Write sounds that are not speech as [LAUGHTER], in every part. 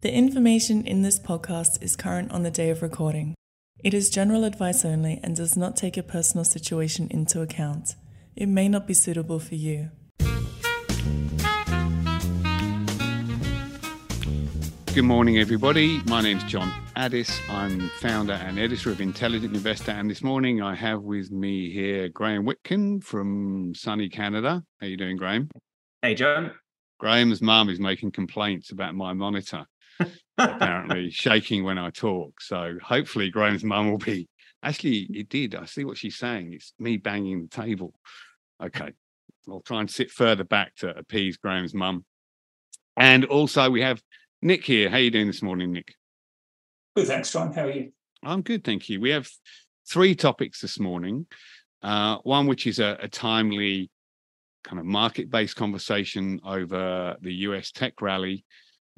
The information in this podcast is current on the day of recording. It is general advice only and does not take your personal situation into account. It may not be suitable for you. Good morning, everybody. My name is John Addis. I'm founder and editor of Intelligent Investor. And this morning I have with me here Graham Witcomb from sunny Canada. How are you doing, Graham? Hey, John. Graham's mum is making complaints about my monitor apparently shaking when I talk. So hopefully Graham's mum will be [LAUGHS] actually it did. I see what she's saying. It's me banging the table. Okay. I'll try and sit further back to appease Graham's mum. And also we have Nick here. How are you doing this morning, Nick? Good, thanks, John. How are you? I'm good, thank you. We have three topics this morning. Uh, one which is a, a timely kind of market-based conversation over the US tech rally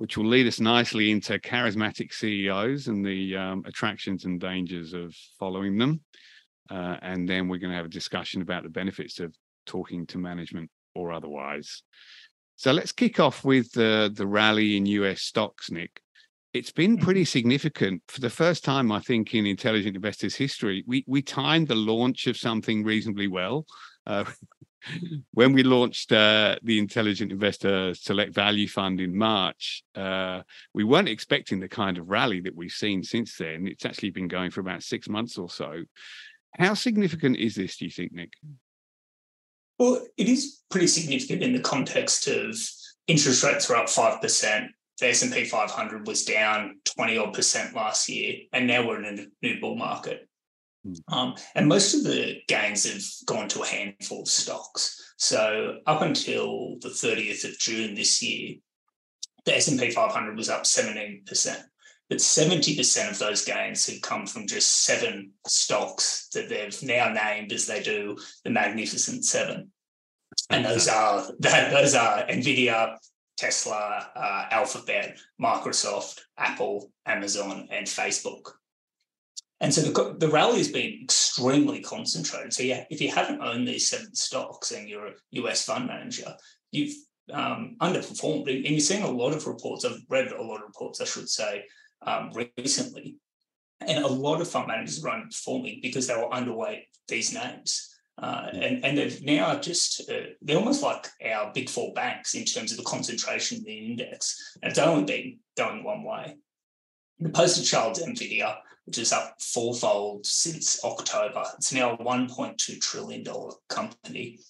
which will lead us nicely into charismatic CEOs and the um, attractions and dangers of following them. Uh, and then we're going to have a discussion about the benefits of talking to management or otherwise. So let's kick off with the, the rally in US stocks, Nick. It's been mm-hmm. pretty significant for the first time, I think, in intelligent investors' history. We we timed the launch of something reasonably well. Uh, when we launched uh, the Intelligent Investor Select Value Fund in March, uh, we weren't expecting the kind of rally that we've seen since then. It's actually been going for about six months or so. How significant is this, do you think, Nick? Well, it is pretty significant in the context of interest rates were up 5%. The S&P 500 was down 20 odd percent last year, and now we're in a new bull market. Hmm. Um, and most of the gains have gone to a handful of stocks. So up until the 30th of June this year, the S&P 500 was up 17%. But 70% of those gains have come from just seven stocks that they've now named as they do the Magnificent Seven. And those are [LAUGHS] those are Nvidia, Tesla, uh, Alphabet, Microsoft, Apple, Amazon, and Facebook. And so the, the rally has been extremely concentrated. So yeah, if you haven't owned these seven stocks and you're a US fund manager, you've um, underperformed. And you're seeing a lot of reports. I've read a lot of reports, I should say, um, recently. And a lot of fund managers are underperforming because they were underweight these names. Uh, and, and they've now just, uh, they're almost like our big four banks in terms of the concentration in the index. And it's only been going one way. The poster child NVIDIA which is up fourfold since October. It's now a $1.2 trillion company.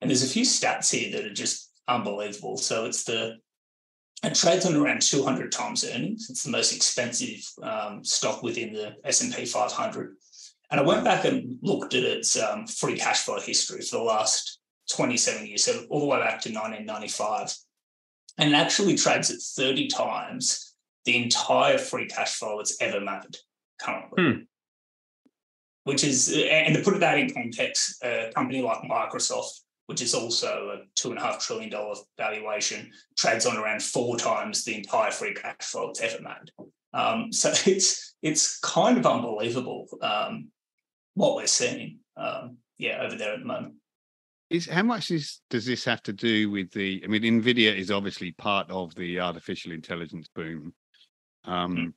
And there's a few stats here that are just unbelievable. So it's the it trades on around 200 times earnings. It's the most expensive um, stock within the S&P 500. And I went back and looked at its um, free cash flow history for the last 27 years, so all the way back to 1995. And it actually trades at 30 times the entire free cash flow that's ever made currently. Hmm. Which is, and to put that in context, a company like Microsoft, which is also a two and a half trillion dollar valuation, trades on around four times the entire free cash flow it's ever made. Um, [LAUGHS] so it's it's kind of unbelievable um, what we're seeing, um, yeah, over there at the moment. Is how much is does this have to do with the? I mean, Nvidia is obviously part of the artificial intelligence boom. Um, mm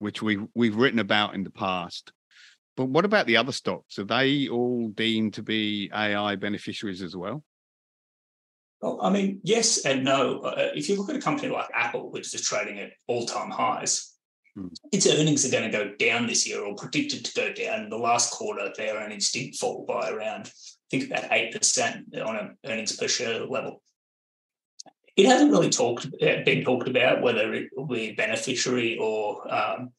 which we've we've written about in the past. But what about the other stocks? Are they all deemed to be AI beneficiaries as well? Well, I mean, yes and no. Uh, if you look at a company like Apple, which is trading at all-time highs, hmm. its earnings are going to go down this year, or predicted to go down. In the last quarter, their earnings did fall by around, I think, about eight percent on an earnings per share level it hasn't really talked uh, been talked about whether it will be beneficiary or um,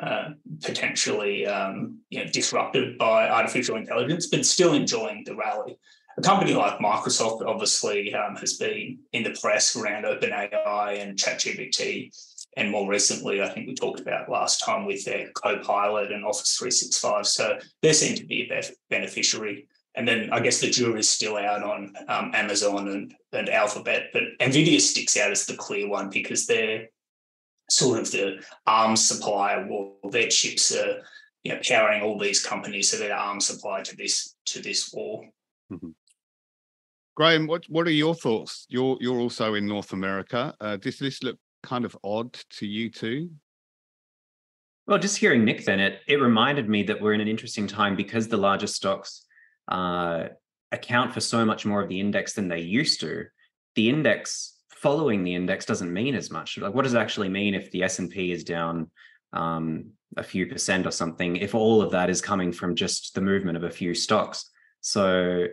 uh, potentially um, you know, disrupted by artificial intelligence, but still enjoying the rally. A company like Microsoft obviously um, has been in the press around OpenAI and ChatGPT. And more recently, I think we talked about last time with their Copilot and Office 365. So they seem to be a beneficiary. And then I guess the jury's still out on um, Amazon and, and Alphabet, but Nvidia sticks out as the clear one because they're sort of the arms supplier. Well, their chips are you know powering all these companies, so they're the arms supply to this to this war. Mm-hmm. Graham, what what are your thoughts? You're you're also in North America. Uh, does this look kind of odd to you too? Well, just hearing Nick then, it, it reminded me that we're in an interesting time because the largest stocks uh, account for so much more of the index than they used to. The index following the index doesn't mean as much. Like, what does it actually mean if the S and P is down um, a few percent or something? If all of that is coming from just the movement of a few stocks, so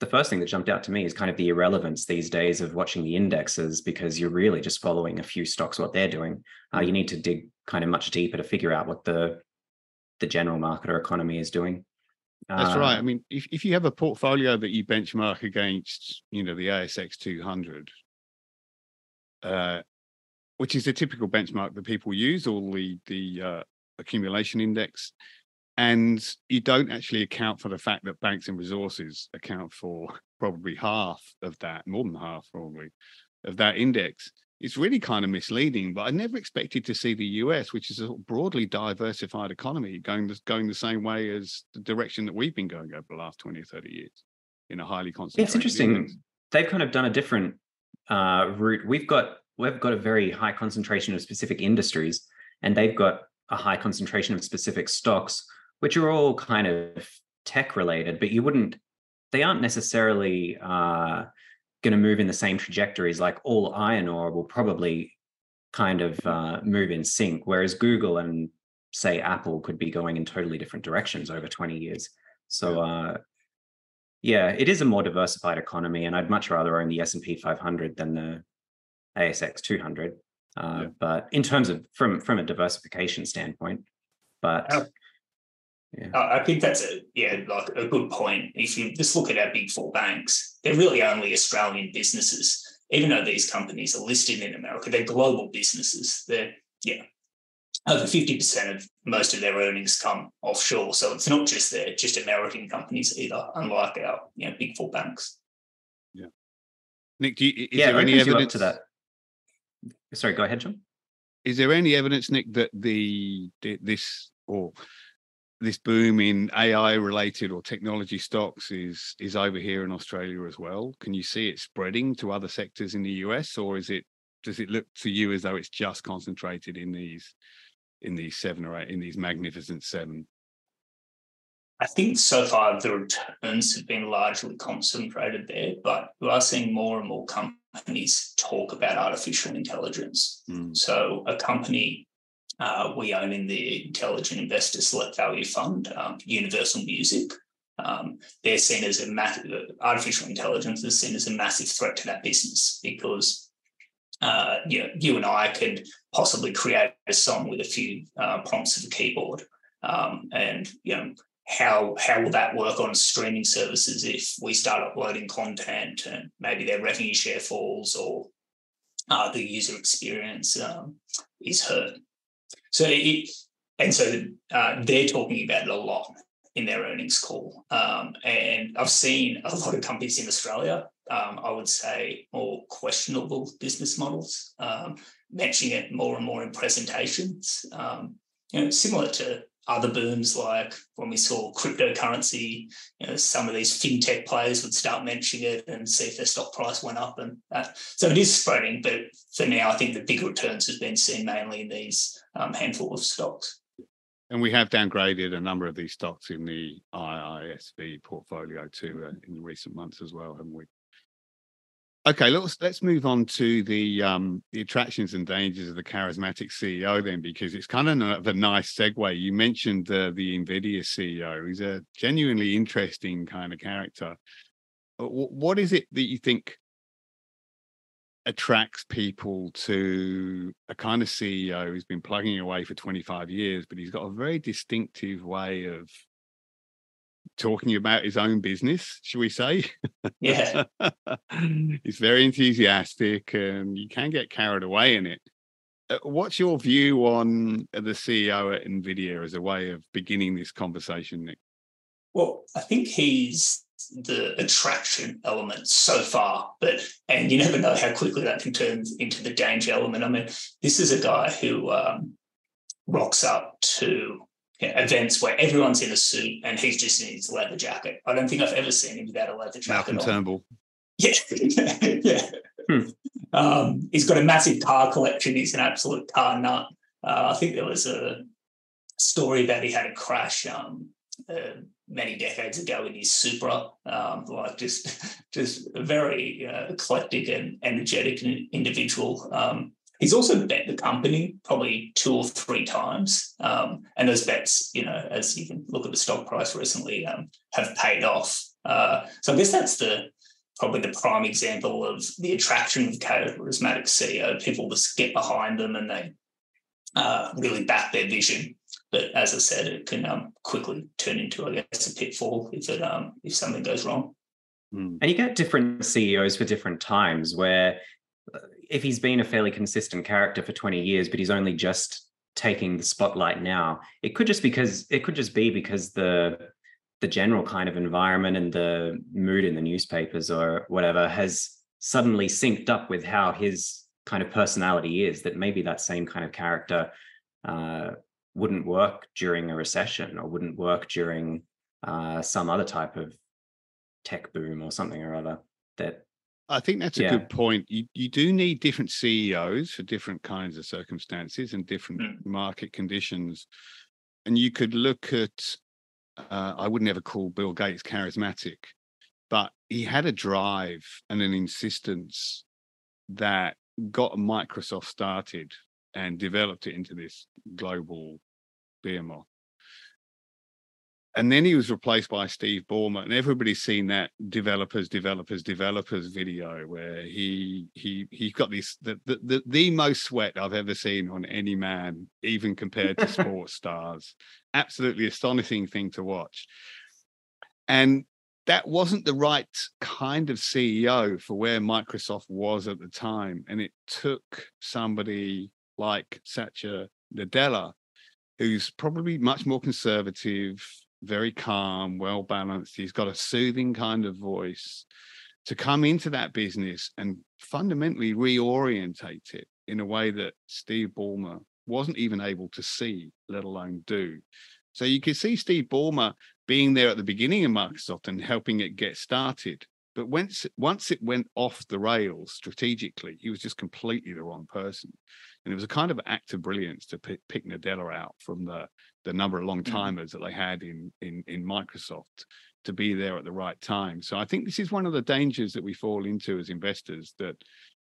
the first thing that jumped out to me is kind of the irrelevance these days of watching the indexes because you're really just following a few stocks what they're doing. Uh, you need to dig kind of much deeper to figure out what the the general market or economy is doing. That's uh, right. I mean, if, if you have a portfolio that you benchmark against, you know, the ASX 200, uh, which is a typical benchmark that people use, or the the uh, accumulation index, and you don't actually account for the fact that banks and resources account for probably half of that, more than half probably, of that index. It's really kind of misleading, but I never expected to see the US, which is a broadly diversified economy, going the, going the same way as the direction that we've been going over the last 20 or 30 years in a highly concentrated. It's interesting. Index. They've kind of done a different uh, route. We've got we've got a very high concentration of specific industries, and they've got a high concentration of specific stocks which are all kind of tech related, but you wouldn't, they aren't necessarily uh, going to move in the same trajectories. Like all iron ore will probably kind of uh, move in sync, whereas Google and say Apple could be going in totally different directions over 20 years. So, uh, yeah, it is a more diversified economy, and I'd much rather own the S and P 500 than the ASX 200. Uh, yeah. But in terms of from from a diversification standpoint, but yeah. Uh, I think that's a yeah, like a good point. If you just look at our big four banks, they're really only Australian businesses. Even though these companies are listed in America, they're global businesses. They're yeah, over fifty percent of most of their earnings come offshore. So it's not just they're just American companies either, unlike our you know, big four banks. Yeah, Nick, do you, is yeah, there any evidence to that? Sorry, go ahead, John. Is there any evidence, Nick, that the this or this boom in AI related or technology stocks is is over here in Australia as well. Can you see it spreading to other sectors in the US, or is it does it look to you as though it's just concentrated in these in these seven or eight in these magnificent seven? I think so far the returns have been largely concentrated there, but we are seeing more and more companies talk about artificial intelligence. Mm. So a company uh, we own in the Intelligent Investor Select Value Fund, um, Universal Music. Um, they're seen as a massive, artificial intelligence is seen as a massive threat to that business because uh, you, know, you and I could possibly create a song with a few uh, prompts of a keyboard. Um, and you know how how will that work on streaming services if we start uploading content and maybe their revenue share falls or uh, the user experience um, is hurt. So it, and so uh, they're talking about it a lot in their earnings call. Um, and I've seen a lot of companies in Australia, um, I would say more questionable business models, um, mentioning it more and more in presentations. Um, you know, similar to other booms like when we saw cryptocurrency, you know, some of these fintech players would start mentioning it and see if their stock price went up. And that. so it is spreading, but for now, I think the big returns has been seen mainly in these um, handful of stocks. And we have downgraded a number of these stocks in the IISV portfolio too uh, in recent months as well, haven't we? Okay, let's let's move on to the um, the attractions and dangers of the charismatic CEO then, because it's kind of a nice segue. You mentioned uh, the Nvidia CEO; he's a genuinely interesting kind of character. Uh, what is it that you think attracts people to a kind of CEO who's been plugging away for 25 years, but he's got a very distinctive way of talking about his own business, should we say? Yeah. [LAUGHS] He's very enthusiastic and you can get carried away in it. Uh, what's your view on the CEO at NVIDIA as a way of beginning this conversation, Nick? Well, I think he's the attraction element so far, but and you never know how quickly that can turn into the danger element. I mean, this is a guy who um, rocks up to events where everyone's in a suit and he's just in his leather jacket. I don't think I've ever seen him without a leather jacket. Malcolm on. Turnbull. Yeah, [LAUGHS] yeah. Hmm. Um, he's got a massive car collection. He's an absolute car nut. Uh, I think there was a story that he had a crash um, uh, many decades ago in his Supra, um, like just [LAUGHS] just a very uh, eclectic and energetic individual. Um, he's also bet the company probably two or three times, um, and those bets, you know, as you can look at the stock price recently, um, have paid off. Uh, so I guess that's the probably the prime example of the attraction of charismatic CEO. People just get behind them and they uh, really back their vision. But as I said, it can um, quickly turn into, I guess, a pitfall if it um, if something goes wrong. Hmm. And you get different CEOs for different times. Where uh, if he's been a fairly consistent character for 20 years, but he's only just taking the spotlight now, it could just because it could just be because the the general kind of environment and the mood in the newspapers or whatever has suddenly synced up with how his kind of personality is that maybe that same kind of character uh, wouldn't work during a recession or wouldn't work during uh, some other type of tech boom or something or other that I think that's a yeah. good point. You you do need different CEOs for different kinds of circumstances and different mm. market conditions. And you could look at uh, I would never call Bill Gates charismatic, but he had a drive and an insistence that got Microsoft started and developed it into this global behemoth. And then he was replaced by Steve Ballmer, and everybody's seen that developers, developers, developers video where he he he got this the the the, the most sweat I've ever seen on any man, even compared to [LAUGHS] sports stars. Absolutely astonishing thing to watch. And that wasn't the right kind of CEO for where Microsoft was at the time. And it took somebody like Satya Nadella, who's probably much more conservative, very calm, well balanced. He's got a soothing kind of voice to come into that business and fundamentally reorientate it in a way that Steve Ballmer wasn't even able to see, let alone do. So you could see Steve Ballmer being there at the beginning of Microsoft and helping it get started. But once once it went off the rails strategically, he was just completely the wrong person. And it was a kind of act of brilliance to pick, pick Nadella out from the the number of long mm. timers mm-hmm. that they had in in in Microsoft to be there at the right time. So I think this is one of the dangers that we fall into as investors that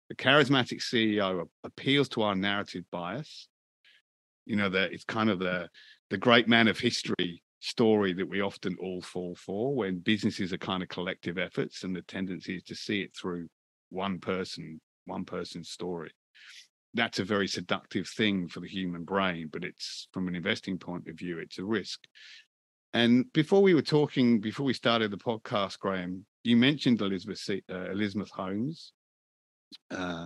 the charismatic CEO appeals to our narrative bias. You know that it's kind of the the great man of history story that we often all fall for when businesses are kind of collective efforts and the tendency is to see it through one person one person's story that's a very seductive thing for the human brain but it's from an investing point of view it's a risk. And before we were talking before we started the podcast graham you mentioned elizabeth uh, elizabeth holmes uh,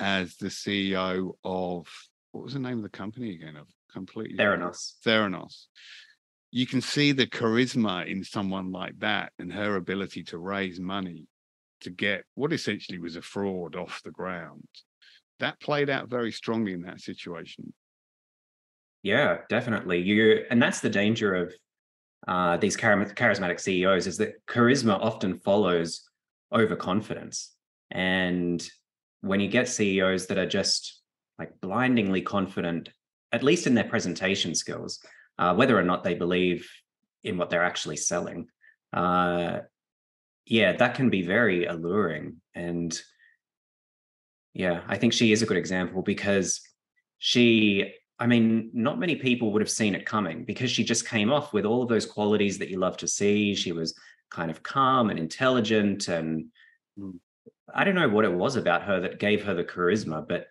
as the ceo of what was the name of the company again? Of completely theranos. Theranos. You can see the charisma in someone like that and her ability to raise money to get what essentially was a fraud off the ground. That played out very strongly in that situation. Yeah, definitely. You and that's the danger of uh, these charismatic CEOs is that charisma often follows overconfidence. And when you get CEOs that are just like blindingly confident, at least in their presentation skills, uh, whether or not they believe in what they're actually selling. Uh, yeah, that can be very alluring. And yeah, I think she is a good example because she, I mean, not many people would have seen it coming because she just came off with all of those qualities that you love to see. She was kind of calm and intelligent. And mm. I don't know what it was about her that gave her the charisma, but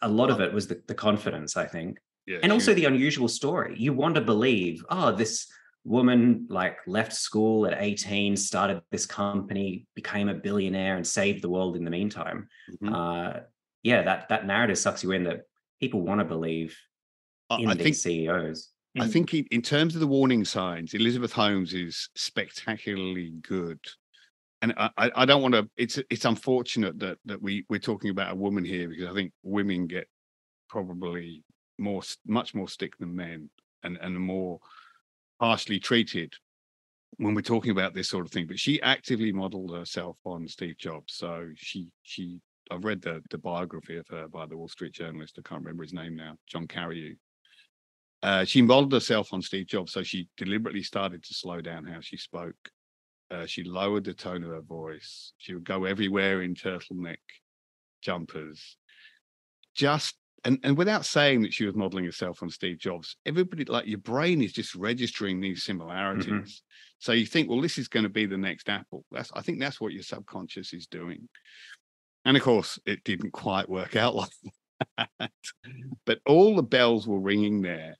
a lot of it was the, the confidence, I think yeah, and also the unusual story. You want to believe, oh, this woman like left school at 18, started this company, became a billionaire, and saved the world in the meantime. Mm-hmm. Uh, yeah, that that narrative sucks you in that people want to believe in I these think, CEOs. I mm. think in terms of the warning signs, Elizabeth Holmes is spectacularly good. And I, I don't want to. It's it's unfortunate that that we we're talking about a woman here because I think women get probably more much more stick than men and and more harshly treated when we're talking about this sort of thing but she actively modeled herself on steve jobs so she she I've read the the biography of her by the Wall Street journalist. I can't remember his name now, John Carreyrou. Uh, she modeled herself on Steve Jobs, so she deliberately started to slow down how she spoke. Uh, she lowered the tone of her voice. She would go everywhere in turtleneck jumpers, just and and without saying that she was modeling herself on Steve Jobs. Everybody, like your brain, is just registering these similarities. Mm-hmm. So you think, well, this is going to be the next Apple. That's I think that's what your subconscious is doing. And of course, it didn't quite work out [LAUGHS] like that. but all the bells were ringing there.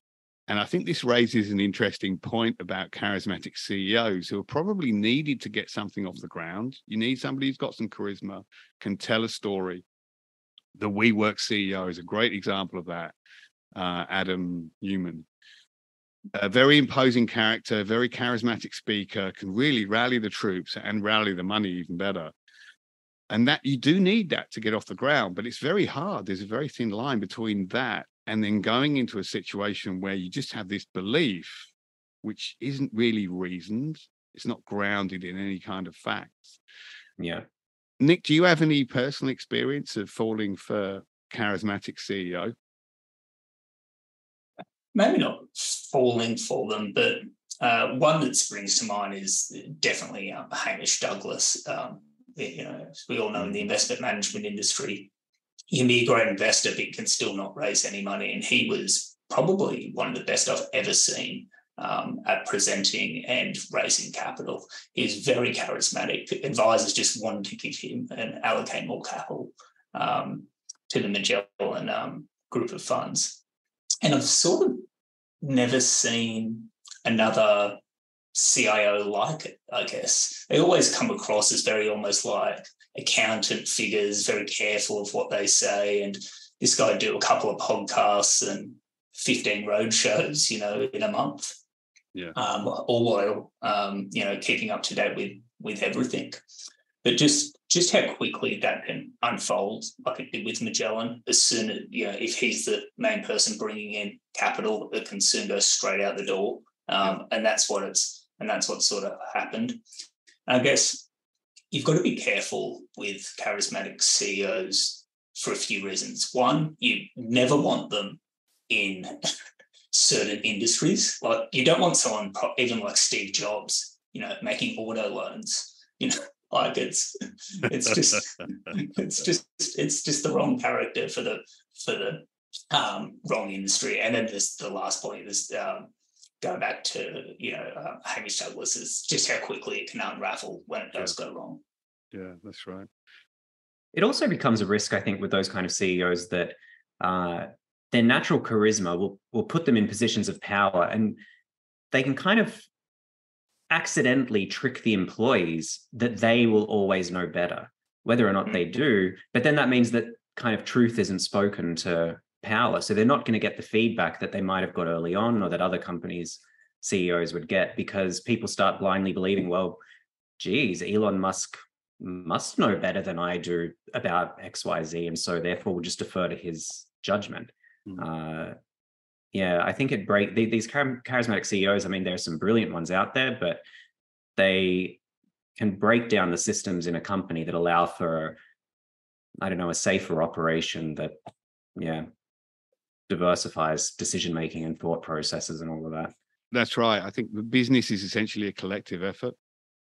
And I think this raises an interesting point about charismatic CEOs who are probably needed to get something off the ground. You need somebody who's got some charisma, can tell a story. The WeWork CEO is a great example of that. Uh, Adam Neumann, a very imposing character, very charismatic speaker, can really rally the troops and rally the money even better. And that you do need that to get off the ground but it's very hard. There's a very thin line between that and then going into a situation where you just have this belief which isn't really reasoned. It's not grounded in any kind of facts. Yeah nick do you have any personal experience of falling for charismatic ceo maybe not falling for them but uh, one that springs to mind is definitely um, hamish douglass. Um, you know, as we all know in the investment management industry, you can be a great investor, but you can still not raise any money. And he was probably one of the best I've ever seen um, at presenting and raising capital. He's very charismatic. Advisors just wanted to give him and allocate more capital um, to the Magellan um, group of funds. And I've sort of never seen another CIO like it, I guess. They always come across as very almost like accountant figures, very careful of what they say. And this guy do a couple of podcasts and 15 road shows, you know, in a month. Yeah. Um, all while um, you know, keeping up to date with with everything. But just just how quickly that can unfold, like it did with Magellan. As soon as you know, if he's the main person bringing in capital, it can soon go straight out the door. Um, and that's what it's and that's what sort of happened. And I guess you've got to be careful with charismatic CEOs for a few reasons. One, you never want them in [LAUGHS] certain industries. Like you don't want someone even like Steve Jobs, you know, making auto loans. You know, [LAUGHS] like it's it's just [LAUGHS] it's just it's just the wrong character for the for the um, wrong industry. And then there's the last point is um, go back to you know uh, Hamish Douglass is just how quickly it can unravel when it does yeah. go wrong. Yeah, that's right. It also becomes a risk, I think, with those kind of CEOs that uh, their natural charisma will will put them in positions of power, and they can kind of accidentally trick the employees that they will always know better, whether or not mm-hmm. they do. But then that means that kind of truth isn't spoken to power. So they're not going to get the feedback that they might have got early on or that other companies' CEOs would get because people start blindly believing, well, geez, Elon Musk must know better than I do about XYZ. And so therefore we'll just defer to his judgment. Mm. Uh, yeah, I think it break these charismatic CEOs. I mean, there are some brilliant ones out there, but they can break down the systems in a company that allow for, I don't know, a safer operation that, yeah, diversifies decision making and thought processes and all of that. That's right. I think the business is essentially a collective effort.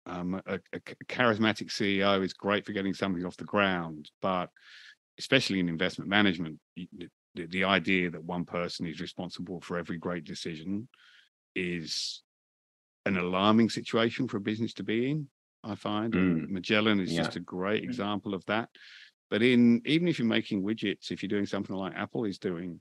Um, a, a, charismatic CEO is great for getting something off the ground, but especially in investment management, the, the idea that one person is responsible for every great decision is an alarming situation for a business to be in. I find mm. Magellan is yeah. just a great mm. example of that. But in even if you're making widgets, if you're doing something like Apple is doing,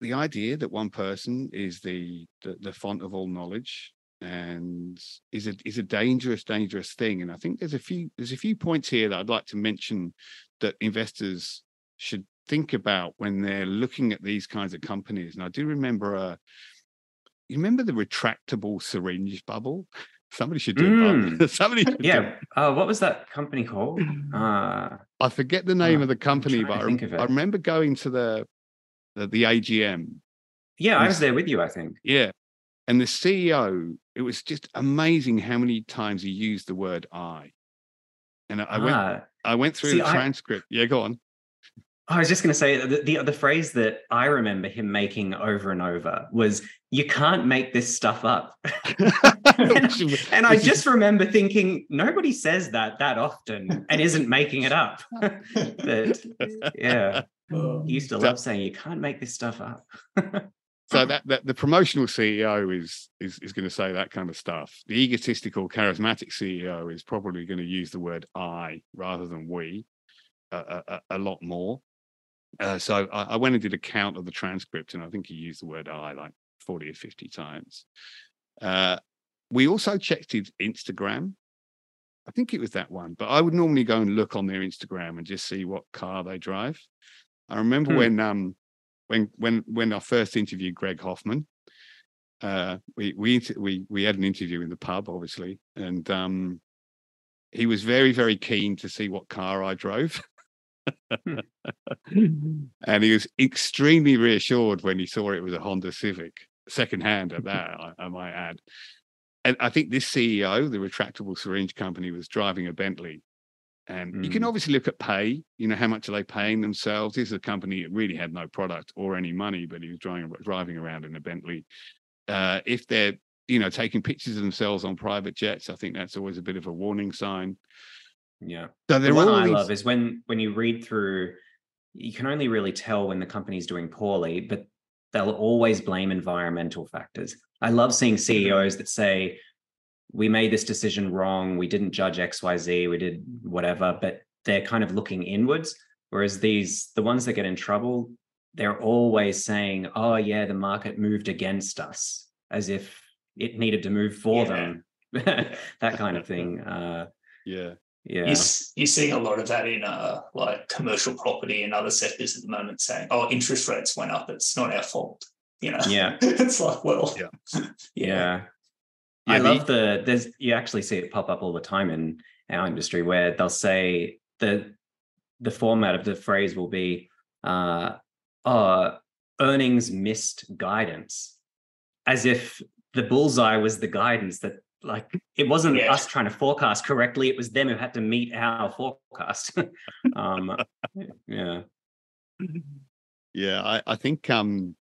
the idea that one person is the, the the, font of all knowledge and is a is a dangerous dangerous thing and i think there's a few there's a few points here that i'd like to mention that investors should think about when they're looking at these kinds of companies and i do remember uh you remember the retractable syringe bubble somebody should do mm. it [LAUGHS] somebody yeah uh, what was that company called uh i forget the name uh, of the company but I, I remember going to the the, the AGM. Yeah, I was there with you, I think. Yeah. And the CEO, it was just amazing how many times he used the word I. And I, ah. went I went through See, the I- transcript. Yeah, go on. I was just going to say the, the the phrase that I remember him making over and over was "You can't make this stuff up," [LAUGHS] and, and I just remember thinking nobody says that that often and isn't making it up. [LAUGHS] but yeah, he used to So- love saying "You can't make this stuff up." [LAUGHS] so that, that the promotional CEO is is is going to say that kind of stuff. The egotistical, charismatic CEO is probably going to use the word "I" rather than "we" a, a, a- a lot more. Uh, so I, I went and did a count of the transcript, and I think he used the word "I" like forty or fifty times. Uh, we also checked his Instagram. I think it was that one, but I would normally go and look on their Instagram and just see what car they drive. I remember Hmm. when um when when when I first interviewed Greg Hoffman, uh, we we we we had an interview in the pub, obviously, and um, he was very very keen to see what car I drove. [LAUGHS] [LAUGHS] and he was extremely reassured when he saw it was a Honda Civic, secondhand at that, I, I might add. And I think this CEO, the retractable syringe company, was driving a Bentley. And you can Mm. obviously look at pay, you know, how much are they paying themselves? This is a company that really had no product or any money, but he was driving, driving around in a Bentley. Uh, if they're, you know, taking pictures of themselves on private jets, I think that's always a bit of a warning sign. Yeah. So The one I love is when when you read through, you can only really tell when the company's doing poorly, but they'll always blame environmental factors. I love seeing CEOs that say, "We made this decision wrong. We didn't judge X, Y, Z. We did whatever," but they're kind of looking inwards. Whereas these, the ones that get in trouble, they're always saying, "Oh yeah, the market moved against us," as if it needed to move for Yeah. them. [LAUGHS] that kind of thing. [LAUGHS] Uh, yeah. Yeah. You're, you're seeing a lot of that in uh, like commercial property and other sectors at the moment saying, oh, interest rates went up. It's not our fault. You know? Yeah. [LAUGHS] it's like, well, Yeah. [LAUGHS] Yeah. I Yeah, the- love the there's you actually see it pop up all the time in our industry where they'll say the the format of the phrase will be uh oh earnings missed guidance as if the bullseye was the guidance that like it wasn't Yeah. us trying to forecast correctly it was them who had to meet our forecast [LAUGHS] um yeah Yeah, I, I think um,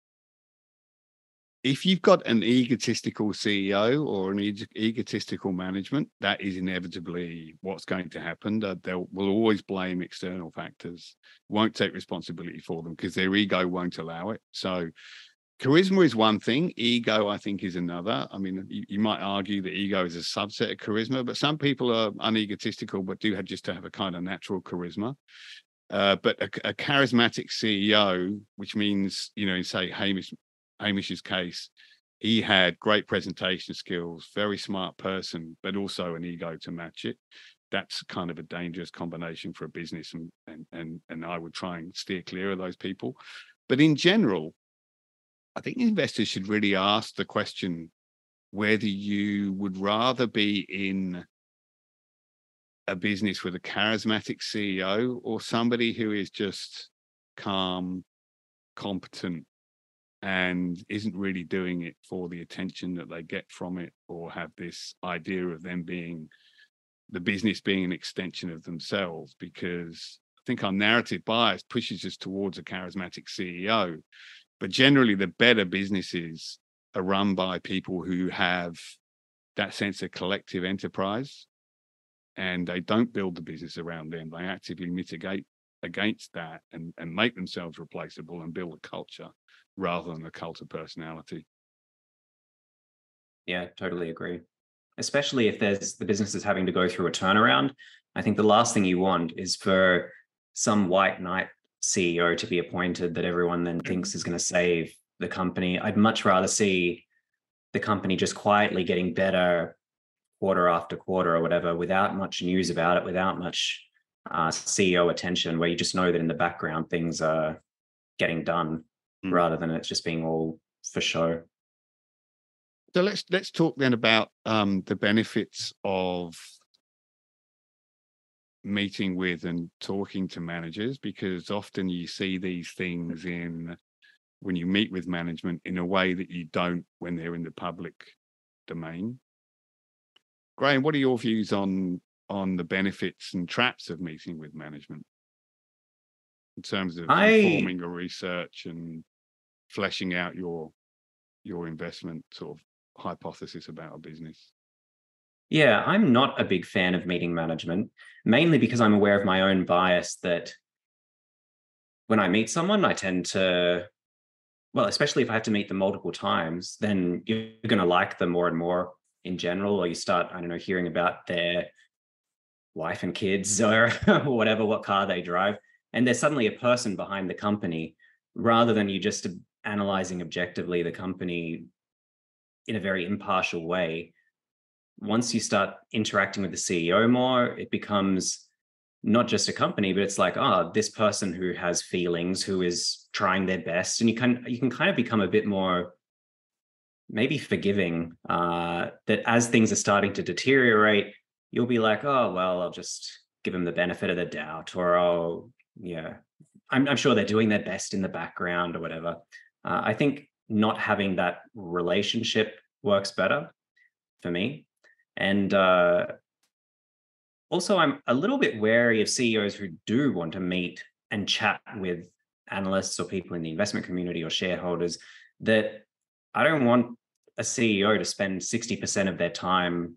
if you've got an egotistical CEO or an eg- egotistical management, that is inevitably what's going to happen. That they will always blame external factors, won't take responsibility for them because their ego won't allow it. So, charisma is one thing, ego, I think, is another. I mean, you, you might argue that ego is a subset of charisma, but some people are unegotistical but do have just to have a kind of natural charisma. Uh, but a, a charismatic CEO, which means, you know, in say Hamish, Hamish's case, he had great presentation skills, very smart person, but also an ego to match it. That's kind of a dangerous combination for a business, and and and and I would try and steer clear of those people. But in general, I think investors should really ask the question whether you would rather be in a business with a charismatic CEO or somebody who is just calm, competent, and isn't really doing it for the attention that they get from it or have this idea of them being the business being an extension of themselves because I think our narrative bias pushes us towards a charismatic CEO. But generally, the better businesses are run by people who have that sense of collective enterprise and they don't build the business around them. They actively mitigate against that and, and make themselves replaceable and build a culture rather than a cult of personality. Yeah, totally agree. Especially if there's the business is having to go through a turnaround. I think the last thing you want is for some white knight CEO to be appointed that everyone then thinks is going to save the company. I'd much rather see the company just quietly getting better quarter after quarter or whatever without much news about it, without much uh, CEO attention, where you just know that in the background things are getting done Mm. rather than it's just being all for show. So let's let's talk then about um, the benefits of meeting with and talking to managers because often you see these things in when you meet with management in a way that you don't when they're in the public domain. Graham, what are your views on on the benefits and traps of meeting with management in terms of I- informing your research and fleshing out your your investment sort of hypothesis about a business. Yeah, I'm not a big fan of meeting management, mainly because I'm aware of my own bias that when I meet someone, I tend to, well, especially if I have to meet them multiple times, then you're going to like them more and more in general, or you start, I don't know, hearing about their wife and kids [LAUGHS] or whatever, what car they drive. And there's suddenly a person behind the company rather than you just analyzing objectively the company in a very impartial way once you start interacting with the CEO more, it becomes not just a company, but it's like, oh, this person who has feelings, who is trying their best, and you can you can kind of become a bit more maybe forgiving. Uh, that as things are starting to deteriorate, you'll be like, oh, well, I'll just give them the benefit of the doubt, or oh, yeah, I'm, I'm sure they're doing their best in the background or whatever. Uh, I think not having that relationship works better for me. And uh, also, I'm a little bit wary of CEOs who do want to meet and chat with analysts or people in the investment community or shareholders. That I don't want a CEO to spend 60% of their time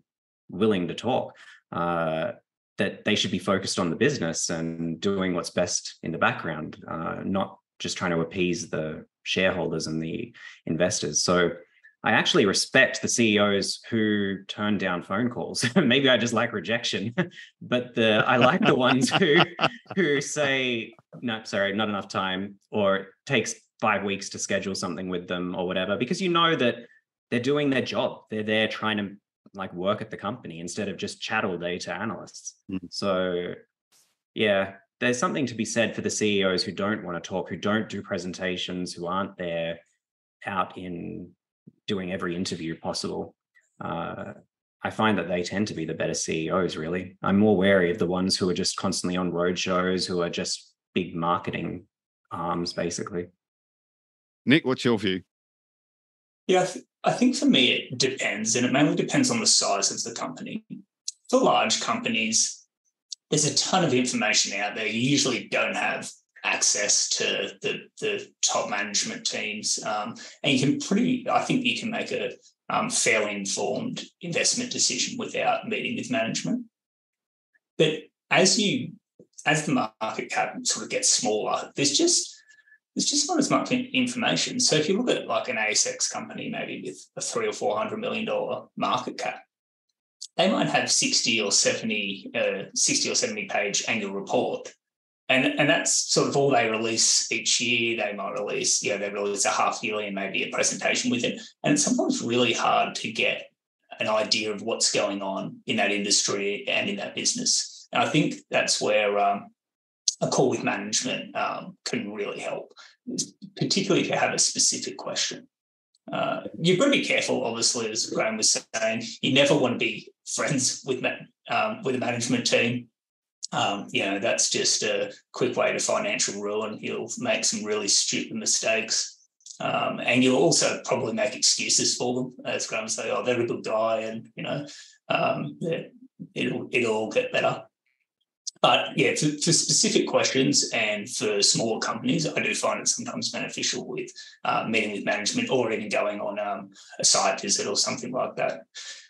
willing to talk. Uh, that they should be focused on the business and doing what's best in the background, uh, not just trying to appease the shareholders and the investors. So I actually respect the CEOs who turn down phone calls. [LAUGHS] Maybe I just like rejection, [LAUGHS] but the I like the ones who who say no, sorry, not enough time, or it takes five weeks to schedule something with them or whatever, because you know that they're doing their job. They're there trying to like work at the company instead of just chat all day to analysts. Mhm. So yeah, there's something to be said for the CEOs who don't want to talk, who don't do presentations, who aren't there out in doing every interview possible. Uh, I find that they tend to be the better CEOs, really. I'm more wary of the ones who are just constantly on road shows, who are just big marketing arms, basically. Nick, what's your view? Yeah, I, th- I think for me it depends, and it mainly depends on the size of the company. For large companies, there's a ton of information out there. You usually don't have access to the, the top management teams, um, and you can pretty. I think you can make a um, fairly informed investment decision without meeting with management. But as you as the market cap sort of gets smaller, there's just there's just not as much information. So if you look at like an ASX company, maybe with a three or four hundred million dollar market cap, they might have 60 or 70, uh, 60 or 70 page annual report. And, and that's sort of all they release each year. They might release, you know, they release a half yearly and maybe a presentation with it. And it's sometimes really hard to get an idea of what's going on in that industry and in that business. And I think that's where um, a call with management um, can really help, particularly if you have a specific question. Uh, you've got to be careful, obviously, as Graham was saying. You never want to be friends with um, with a management team. Um, you know, that's just a quick way to financial ruin. You'll make some really stupid mistakes. Um, and you'll also probably make excuses for them, as Graham say, oh, they're a good guy, and you know, um, it'll it'll all get better. But yeah, for, for, specific questions and for smaller companies, I do find it sometimes beneficial with uh, meeting with management or even going on um, a site visit or something like that.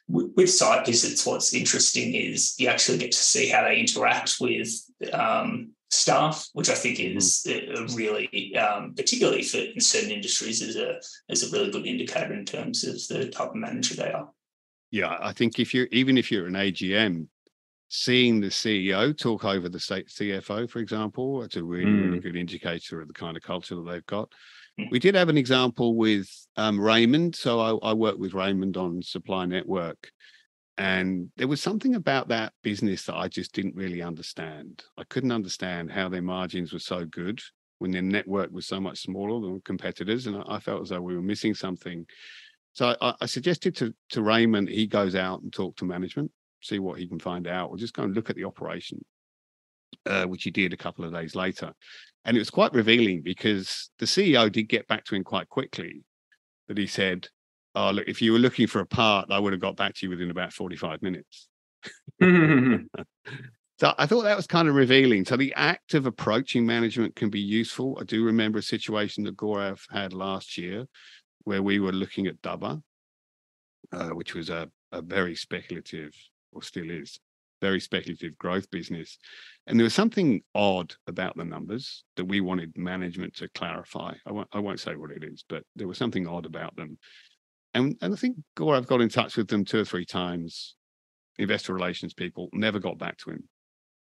With, site visits, what's interesting is you actually get to see how they interact with um, staff, which I think is a really, um, particularly for in certain industries, is a is a really good indicator in terms of the type of manager they are. Yeah, I think if you're even if you're an AGM, seeing the CEO talk over the CFO, for example, it's a really, mm. really good indicator of the kind of culture that they've got. Mm. We did have an example with um, Raymond. So I, I worked with Raymond on Supply Network. And there was something about that business that I just didn't really understand. I couldn't understand how their margins were so good when their network was so much smaller than competitors. And I felt as though we were missing something. So I, I suggested to, to Raymond he goes out and talk to management see what he can find out, or just go and look at the operation, uh, which he did a couple of days later. And it was quite revealing because the CEO did get back to him quite quickly. That he said, "Oh, look, if you were looking for a part, I would have got back to you within about forty-five minutes." [LAUGHS] So I thought that was kind of revealing. So the act of approaching management can be useful. I do remember a situation that Gaurav had last year where we were looking at Dabur, uh, which was a, a very speculative, or still is, very speculative growth business. And there was something odd about the numbers that we wanted management to clarify. I won't, I won't say what it is, but there was something odd about them. And, and I think Gaurav got in touch with them two or three times. Investor relations people never got back to him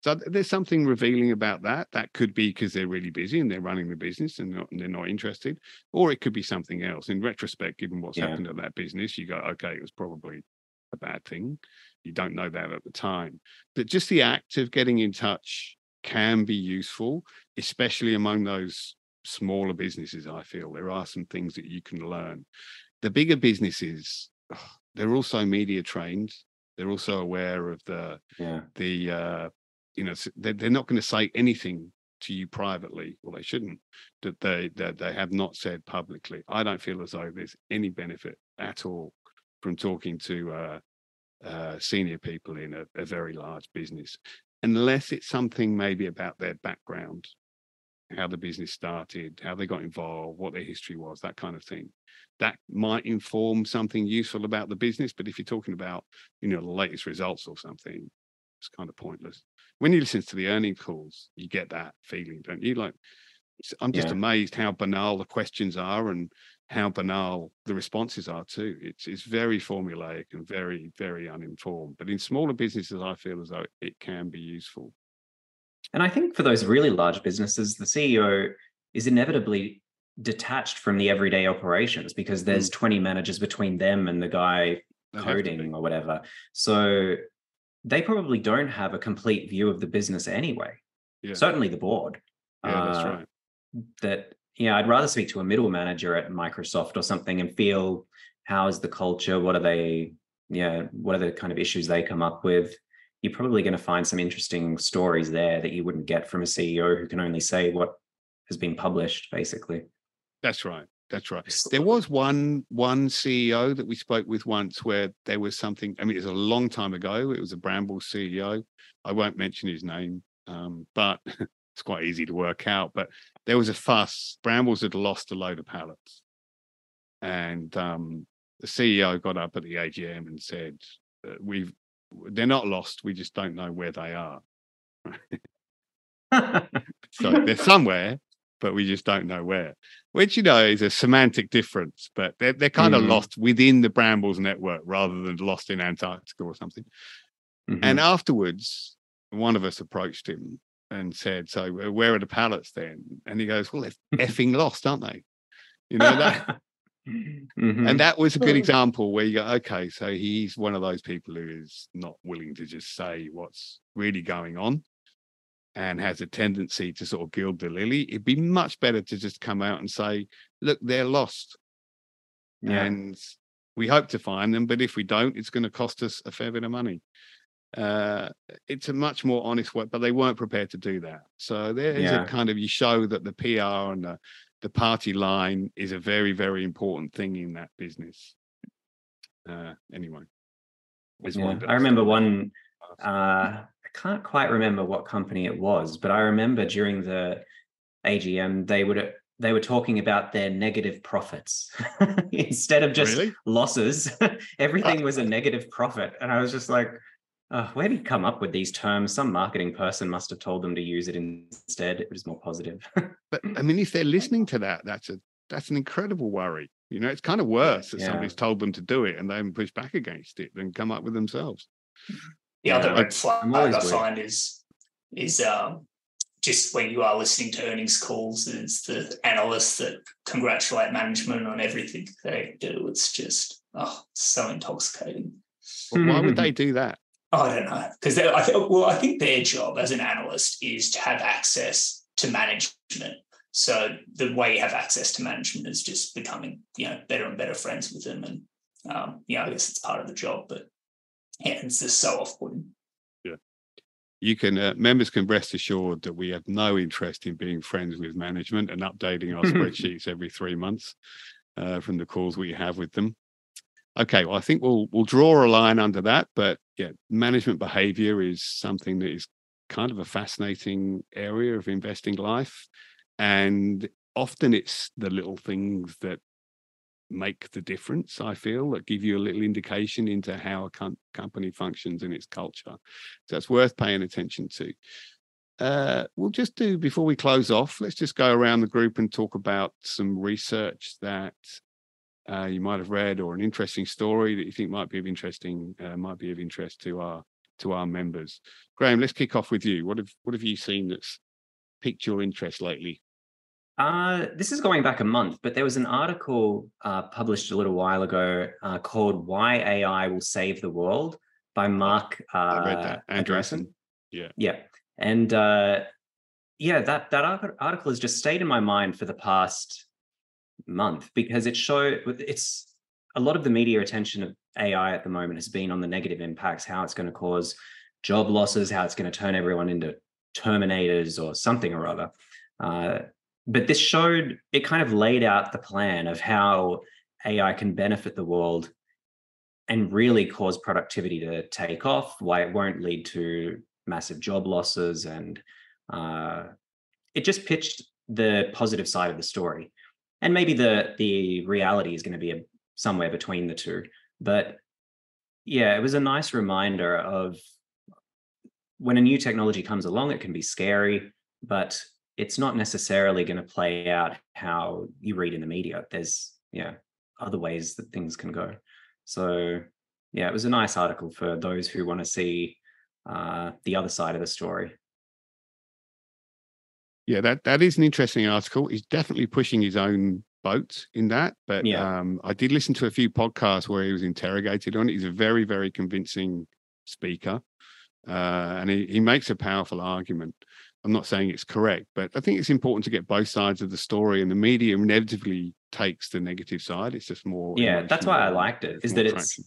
so there's something revealing about that. That could be because they're really busy and they're running the business and, not, and, they're not interested, or it could be something else. In retrospect, given what's yeah. happened at that business, you go, okay, it was probably a bad thing. You don't know that at the time, but just the act of getting in touch can be useful, especially among those smaller businesses. I feel there are some things that you can learn. The bigger businesses, they're also media trained. They're also aware of the yeah. the uh, you know they're not going to say anything to you privately well they shouldn't that they that they have not said publicly i don't feel as though there's any benefit at all from talking to uh, uh, senior people in a, a, very large business unless it's something maybe about their background how the business started how they got involved what their history was that kind of thing that might inform something useful about the business but if you're talking about you know the latest results or something it's kind of pointless when you listen to the earnings calls, you get that feeling, don't you? Like, I'm just yeah. amazed how banal the questions are and how banal the responses are too. It's it's very formulaic and very very uninformed. But in smaller businesses, I feel as though it can be useful. And I think for those really large businesses, the CEO is inevitably detached from the everyday operations because there's mm. 20 managers between them and the guy coding or whatever. So they probably don't have a complete view of the business anyway. Yeah. Certainly the board. Yeah, that's uh, right. That you know I'd rather speak to a middle manager at Microsoft or something and feel how is the culture? What are they? Yeah, what are the kind of issues they come up with? You're probably going to find some interesting stories there that you wouldn't get from a CEO who can only say what has been published, basically. That's right. That's right. There was one one CEO that we spoke with once where there was something. I mean, it was a long time ago. It was a Bramble CEO. I won't mention his name, um, but [LAUGHS] it's quite easy to work out. But there was a fuss. Brambles had lost a load of pallets, and um, the CEO got up at the AGM and said, uh, "We've they're not lost. We just don't know where they are." [LAUGHS] so they're somewhere but we just don't know where. Which you know is a semantic difference, but they're they're kind mm. of lost within the Brambles network rather than lost in Antarctica or something. Mm-hmm. And afterwards, one of us approached him and said, "So where are the pallets then?" And he goes, "Well, they're [LAUGHS] effing lost, aren't they?" You know that. Mm-hmm. And that was a good example where you go, okay, so he's one of those people who is not willing to just say what's really going on and has a tendency to sort of gild the lily, it'd be much better to just come out and say, look, they're lost. Yeah. And we hope to find them, but if we don't, it's going to cost us a fair bit of money. Uh, it's a much more honest way, but they weren't prepared to do that. So there's yeah. a kind of you show that the PR and the, the party line is a very, very important thing in that business. Uh, anyway, yeah. I remember one uh, I can't quite remember what company it was, but I remember during the AGM they would they were talking about their negative profits [LAUGHS] instead of just really? losses. [LAUGHS] everything was a [LAUGHS] negative profit, and I was just like, oh, "Where did you come up with these terms? Some marketing person must have told them to use it instead. It was more positive." [LAUGHS] but I mean, if they're listening to that, that's a that's an incredible worry. You know, it's kind of worse that yeah. somebody's told them to do it and they push back against it than come up with themselves. The other red flag I find is is um, just when you are listening to earnings calls, is the analysts that congratulate management on everything they do. It's just oh, so intoxicating. Well, why would they do that? I don't know because I th- well, I think their job as an analyst is to have access to management. So the way you have access to management is just becoming, you know, better and better friends with them, and um, yeah, I guess it's part of the job. But yeah, it's just so off-putting. Yeah, you can uh, members can rest assured that we have no interest in being friends with management and updating our [LAUGHS] spreadsheets every three months uh, from the calls we have with them. Okay, well, I think we'll we'll draw a line under that. But yeah, management behavior is something that is kind of a fascinating area of investing life. And often it's the little things that make the difference, I feel, that give you a little indication into how a com- company functions in its culture. So it's worth paying attention to. Uh, we'll just do before we close off, let's just go around the group and talk about some research that uh, you might have read or an interesting story that you think might be of interesting uh, might be of interest to our to our members. Graham, let's kick off with you. What have what have you seen that's piqued your interest lately? Uh, this is going back a month, but there was an article uh, published a little while ago uh, called "Why AI Will Save the World" by Marc. I read uh, that. Andreessen. Andreessen. Yeah. Yeah, and uh, yeah, that that article has just stayed in my mind for the past month because it showed it's a lot of the media attention of AI at the moment has been on the negative impacts, how it's going to cause job losses, how it's going to turn everyone into terminators or something or other. Uh, but this showed it kind of laid out the plan of how AI can benefit the world and really cause productivity to take off, why it won't lead to massive job losses. And uh, it just pitched the positive side of the story. And maybe the the reality is going to be a, somewhere between the two. But yeah, it was a nice reminder of when a new technology comes along, it can be scary, but it's not necessarily going to play out how you read in the media. There's yeah other ways that things can go. So yeah, it was a nice article for those who want to see uh, the other side of the story. Yeah, that that is an interesting article. He's definitely pushing his own boat in that. But Yeah. um, I did listen to a few podcasts where he was interrogated on it. He's a very, very convincing speaker, uh, and he, he makes a powerful argument. I'm not saying it's correct, but I think it's important to get both sides of the story. And the media inevitably takes the negative side. It's just more. Yeah, that's why I liked it. it's Is that it's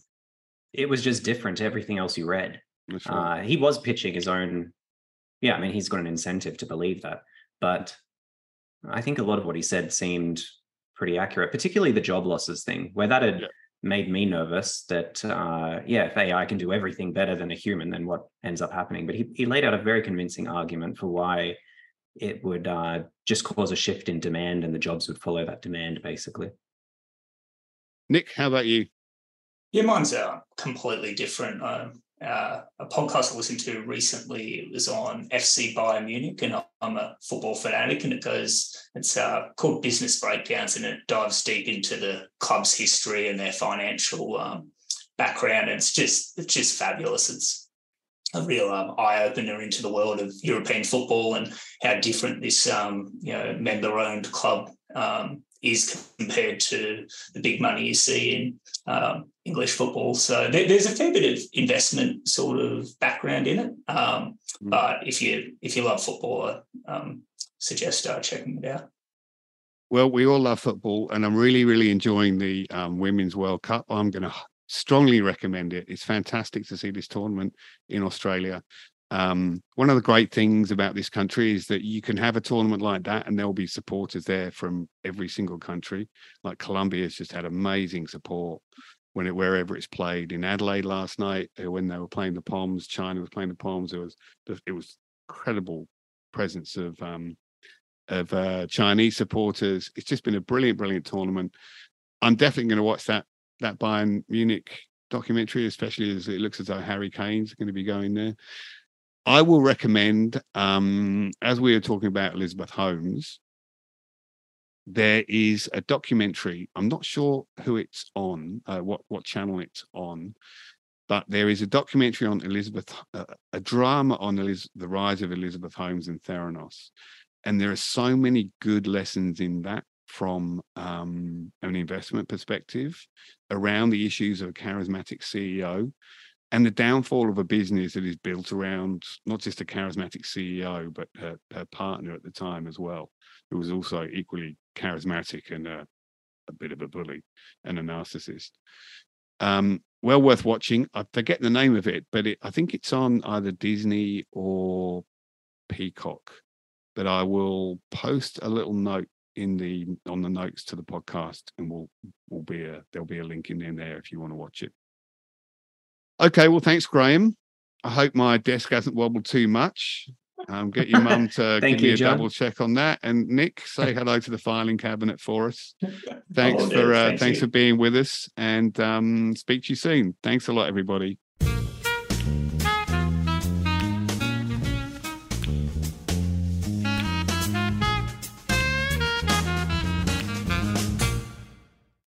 it was just different to everything else you read. Right. Uh, he was pitching his own. Yeah, I mean, he's got an incentive to believe that, but I think a lot of what he said seemed pretty accurate, particularly the job losses thing, where that had Yeah. made me nervous. That uh, yeah, if AI can do everything better than a human, then what ends up happening? But he he laid out a very convincing argument for why it would uh, just cause a shift in demand, and the jobs would follow that demand, basically. Nick, how about you? Yeah, mine's uh, completely different. Um, uh, a podcast I listened to recently, it was on FC Bayern Munich, and I'm a football fanatic, and it goes, it's uh, called Business Breakdowns, and it dives deep into the club's history and their financial um, background. And it's just, it's just fabulous. It's a real um, eye opener into the world of European football and how different this, um, you know, member-owned club um, is compared to the big money you see in um, English football. So there, there's a fair bit of investment sort of background in it. Um, Mm. but if you if you love football, I um, suggest uh, checking it out. Well, we all love football, and I'm really, really enjoying the um, Women's World Cup. I'm going to strongly recommend it. It's fantastic to see this tournament in Australia. Um, one of the great things about this country is that you can have a tournament like that, and there'll be supporters there from every single country. Like Colombia's just had amazing support when it wherever it's played. In Adelaide last night, uh, when they were playing the Poms, China was playing the Poms. It was it was incredible presence of um, of uh, Chinese supporters. It's just been a brilliant, brilliant tournament. I'm definitely going to watch that that Bayern Munich documentary, especially as it looks as though Harry Kane's going to be going there. I will recommend, um, as we were talking about Elizabeth Holmes, there is a documentary. I'm not sure who it's on, uh, what what channel it's on, but there is a documentary on Elizabeth, uh, a drama on Eliz- the rise of Elizabeth Holmes and Theranos and there are so many good lessons in that from um, an investment perspective around the issues of a charismatic CEO and the downfall of a business that is built around not just a charismatic CEO, but her, her partner at the time as well, who was also equally charismatic and a, a bit of a bully and a narcissist. Um, well worth watching. I forget the name of it, but it, I think it's on either Disney or Peacock but I will post a little note in the on the notes to the podcast, and we'll will be a there'll be a link in there, there if you want to watch it. Okay, well, thanks, Graham. I hope my desk hasn't wobbled too much. Um, get your mum to [LAUGHS] give me you, a John. double check on that. And Nick, say [LAUGHS] hello to the filing cabinet for us. [LAUGHS] Thanks do. for uh, Thank thanks you. for being with us, and um, speak to you soon. Thanks a lot, everybody.